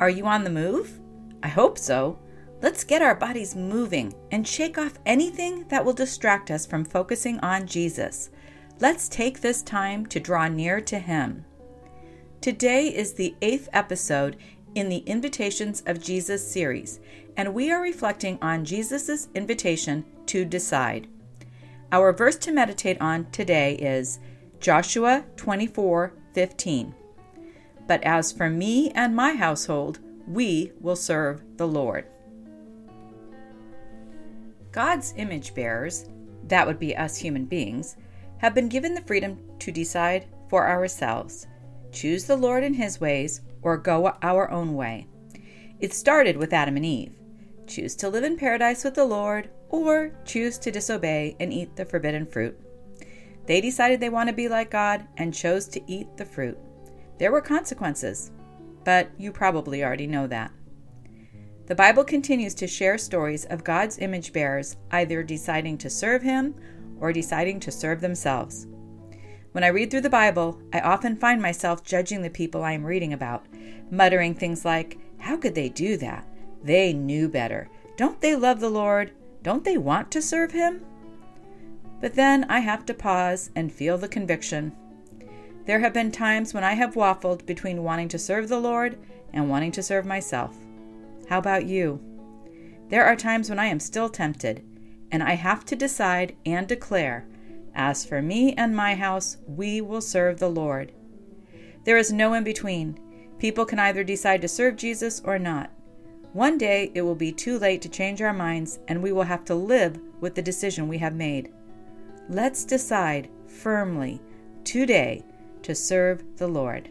Are you on the move? I hope so. Let's get our bodies moving and shake off anything that will distract us from focusing on Jesus. Let's take this time to draw near to Him. Today is the eighth episode in the Invitations of Jesus series, and we are reflecting on Jesus' invitation to decide. Our verse to meditate on today is Joshua 24 15. But as for me and my household, we will serve the Lord. God's image bearers, that would be us human beings, have been given the freedom to decide for ourselves choose the Lord and His ways, or go our own way. It started with Adam and Eve choose to live in paradise with the Lord, or choose to disobey and eat the forbidden fruit. They decided they want to be like God and chose to eat the fruit. There were consequences, but you probably already know that. The Bible continues to share stories of God's image bearers either deciding to serve Him or deciding to serve themselves. When I read through the Bible, I often find myself judging the people I am reading about, muttering things like, How could they do that? They knew better. Don't they love the Lord? Don't they want to serve Him? But then I have to pause and feel the conviction there have been times when I have waffled between wanting to serve the Lord and wanting to serve myself. How about you? There are times when I am still tempted, and I have to decide and declare, As for me and my house, we will serve the Lord. There is no in between. People can either decide to serve Jesus or not. One day it will be too late to change our minds, and we will have to live with the decision we have made. Let's decide firmly today to serve the Lord.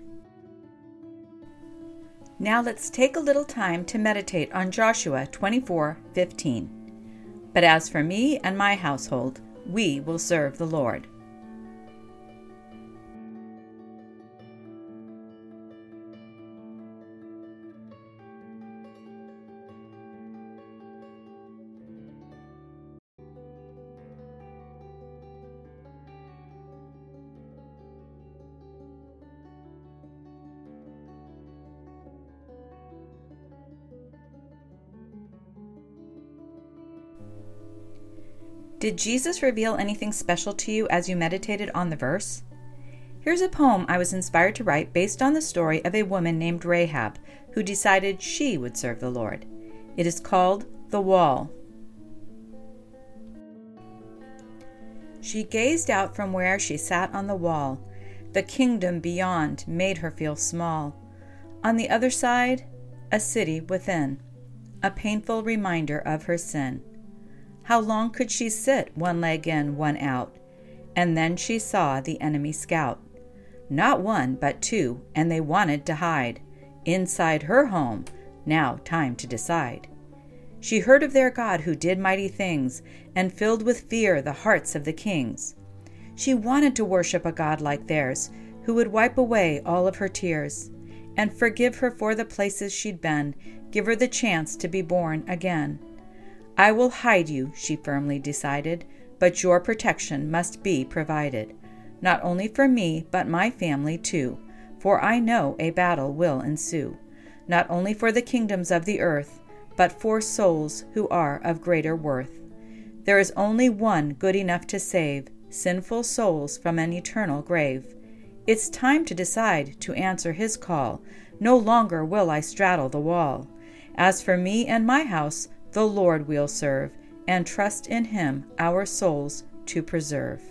Now let's take a little time to meditate on Joshua 24:15. But as for me and my household, we will serve the Lord. Did Jesus reveal anything special to you as you meditated on the verse? Here's a poem I was inspired to write based on the story of a woman named Rahab who decided she would serve the Lord. It is called The Wall. She gazed out from where she sat on the wall. The kingdom beyond made her feel small. On the other side, a city within, a painful reminder of her sin. How long could she sit, one leg in, one out? And then she saw the enemy scout. Not one, but two, and they wanted to hide. Inside her home, now time to decide. She heard of their God who did mighty things, and filled with fear the hearts of the kings. She wanted to worship a God like theirs, who would wipe away all of her tears, and forgive her for the places she'd been, give her the chance to be born again. I will hide you, she firmly decided, but your protection must be provided. Not only for me, but my family too, for I know a battle will ensue. Not only for the kingdoms of the earth, but for souls who are of greater worth. There is only one good enough to save sinful souls from an eternal grave. It's time to decide to answer his call. No longer will I straddle the wall. As for me and my house, the Lord we'll serve, and trust in him our souls to preserve.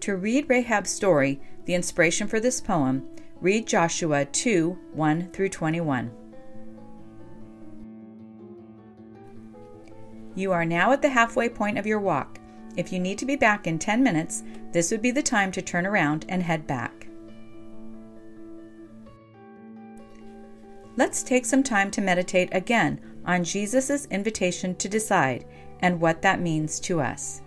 To read Rahab's story, the inspiration for this poem, read Joshua 2 1 through 21. You are now at the halfway point of your walk. If you need to be back in 10 minutes, this would be the time to turn around and head back. Let's take some time to meditate again on Jesus' invitation to decide and what that means to us.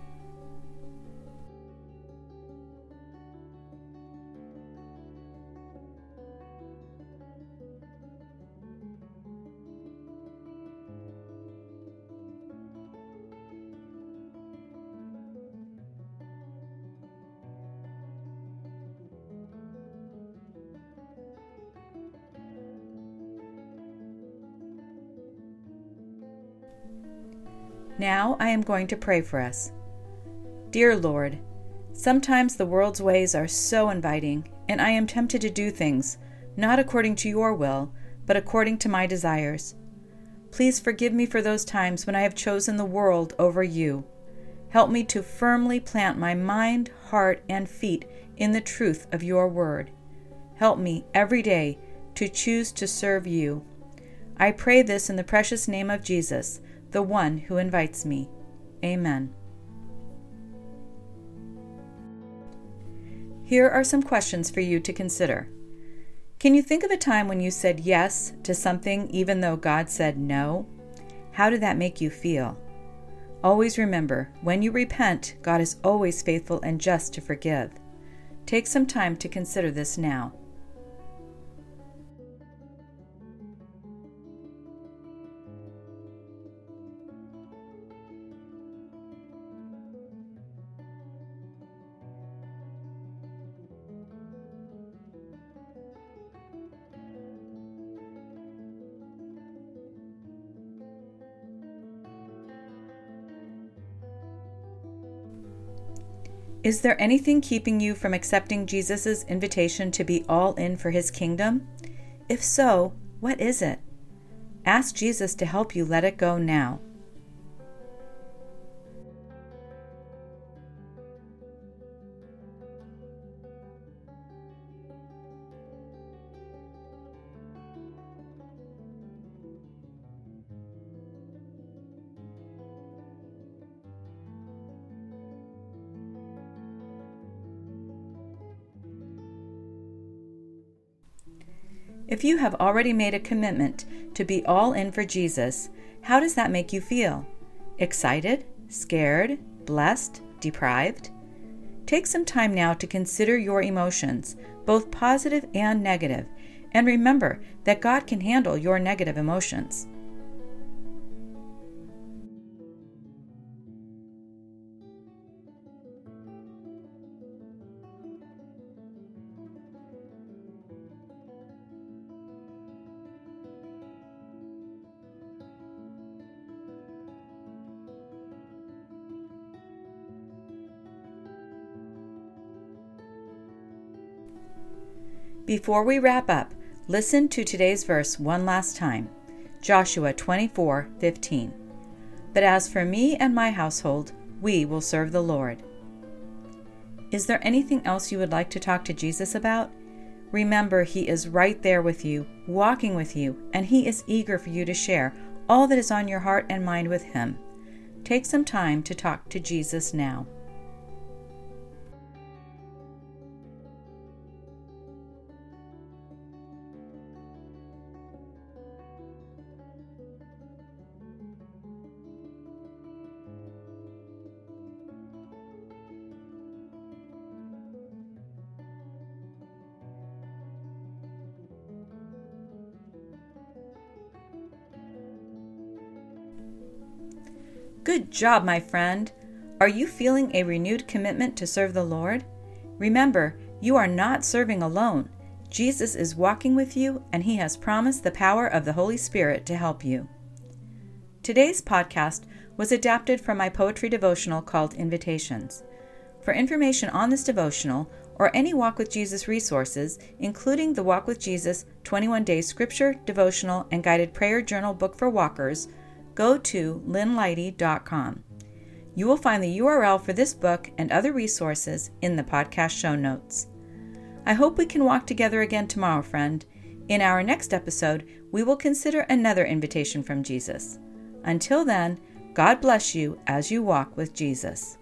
Now I am going to pray for us. Dear Lord, sometimes the world's ways are so inviting, and I am tempted to do things not according to your will, but according to my desires. Please forgive me for those times when I have chosen the world over you. Help me to firmly plant my mind, heart, and feet in the truth of your word. Help me every day to choose to serve you. I pray this in the precious name of Jesus the one who invites me. Amen. Here are some questions for you to consider. Can you think of a time when you said yes to something even though God said no? How did that make you feel? Always remember, when you repent, God is always faithful and just to forgive. Take some time to consider this now. Is there anything keeping you from accepting Jesus' invitation to be all in for his kingdom? If so, what is it? Ask Jesus to help you let it go now. If you have already made a commitment to be all in for Jesus, how does that make you feel? Excited? Scared? Blessed? Deprived? Take some time now to consider your emotions, both positive and negative, and remember that God can handle your negative emotions. Before we wrap up, listen to today's verse one last time Joshua 24 15. But as for me and my household, we will serve the Lord. Is there anything else you would like to talk to Jesus about? Remember, He is right there with you, walking with you, and He is eager for you to share all that is on your heart and mind with Him. Take some time to talk to Jesus now. Good job, my friend. Are you feeling a renewed commitment to serve the Lord? Remember, you are not serving alone. Jesus is walking with you, and He has promised the power of the Holy Spirit to help you. Today's podcast was adapted from my poetry devotional called Invitations. For information on this devotional or any Walk with Jesus resources, including the Walk with Jesus 21 Day Scripture, Devotional, and Guided Prayer Journal book for walkers, go to lynneleite.com. You will find the URL for this book and other resources in the podcast show notes. I hope we can walk together again tomorrow, friend. In our next episode, we will consider another invitation from Jesus. Until then, God bless you as you walk with Jesus.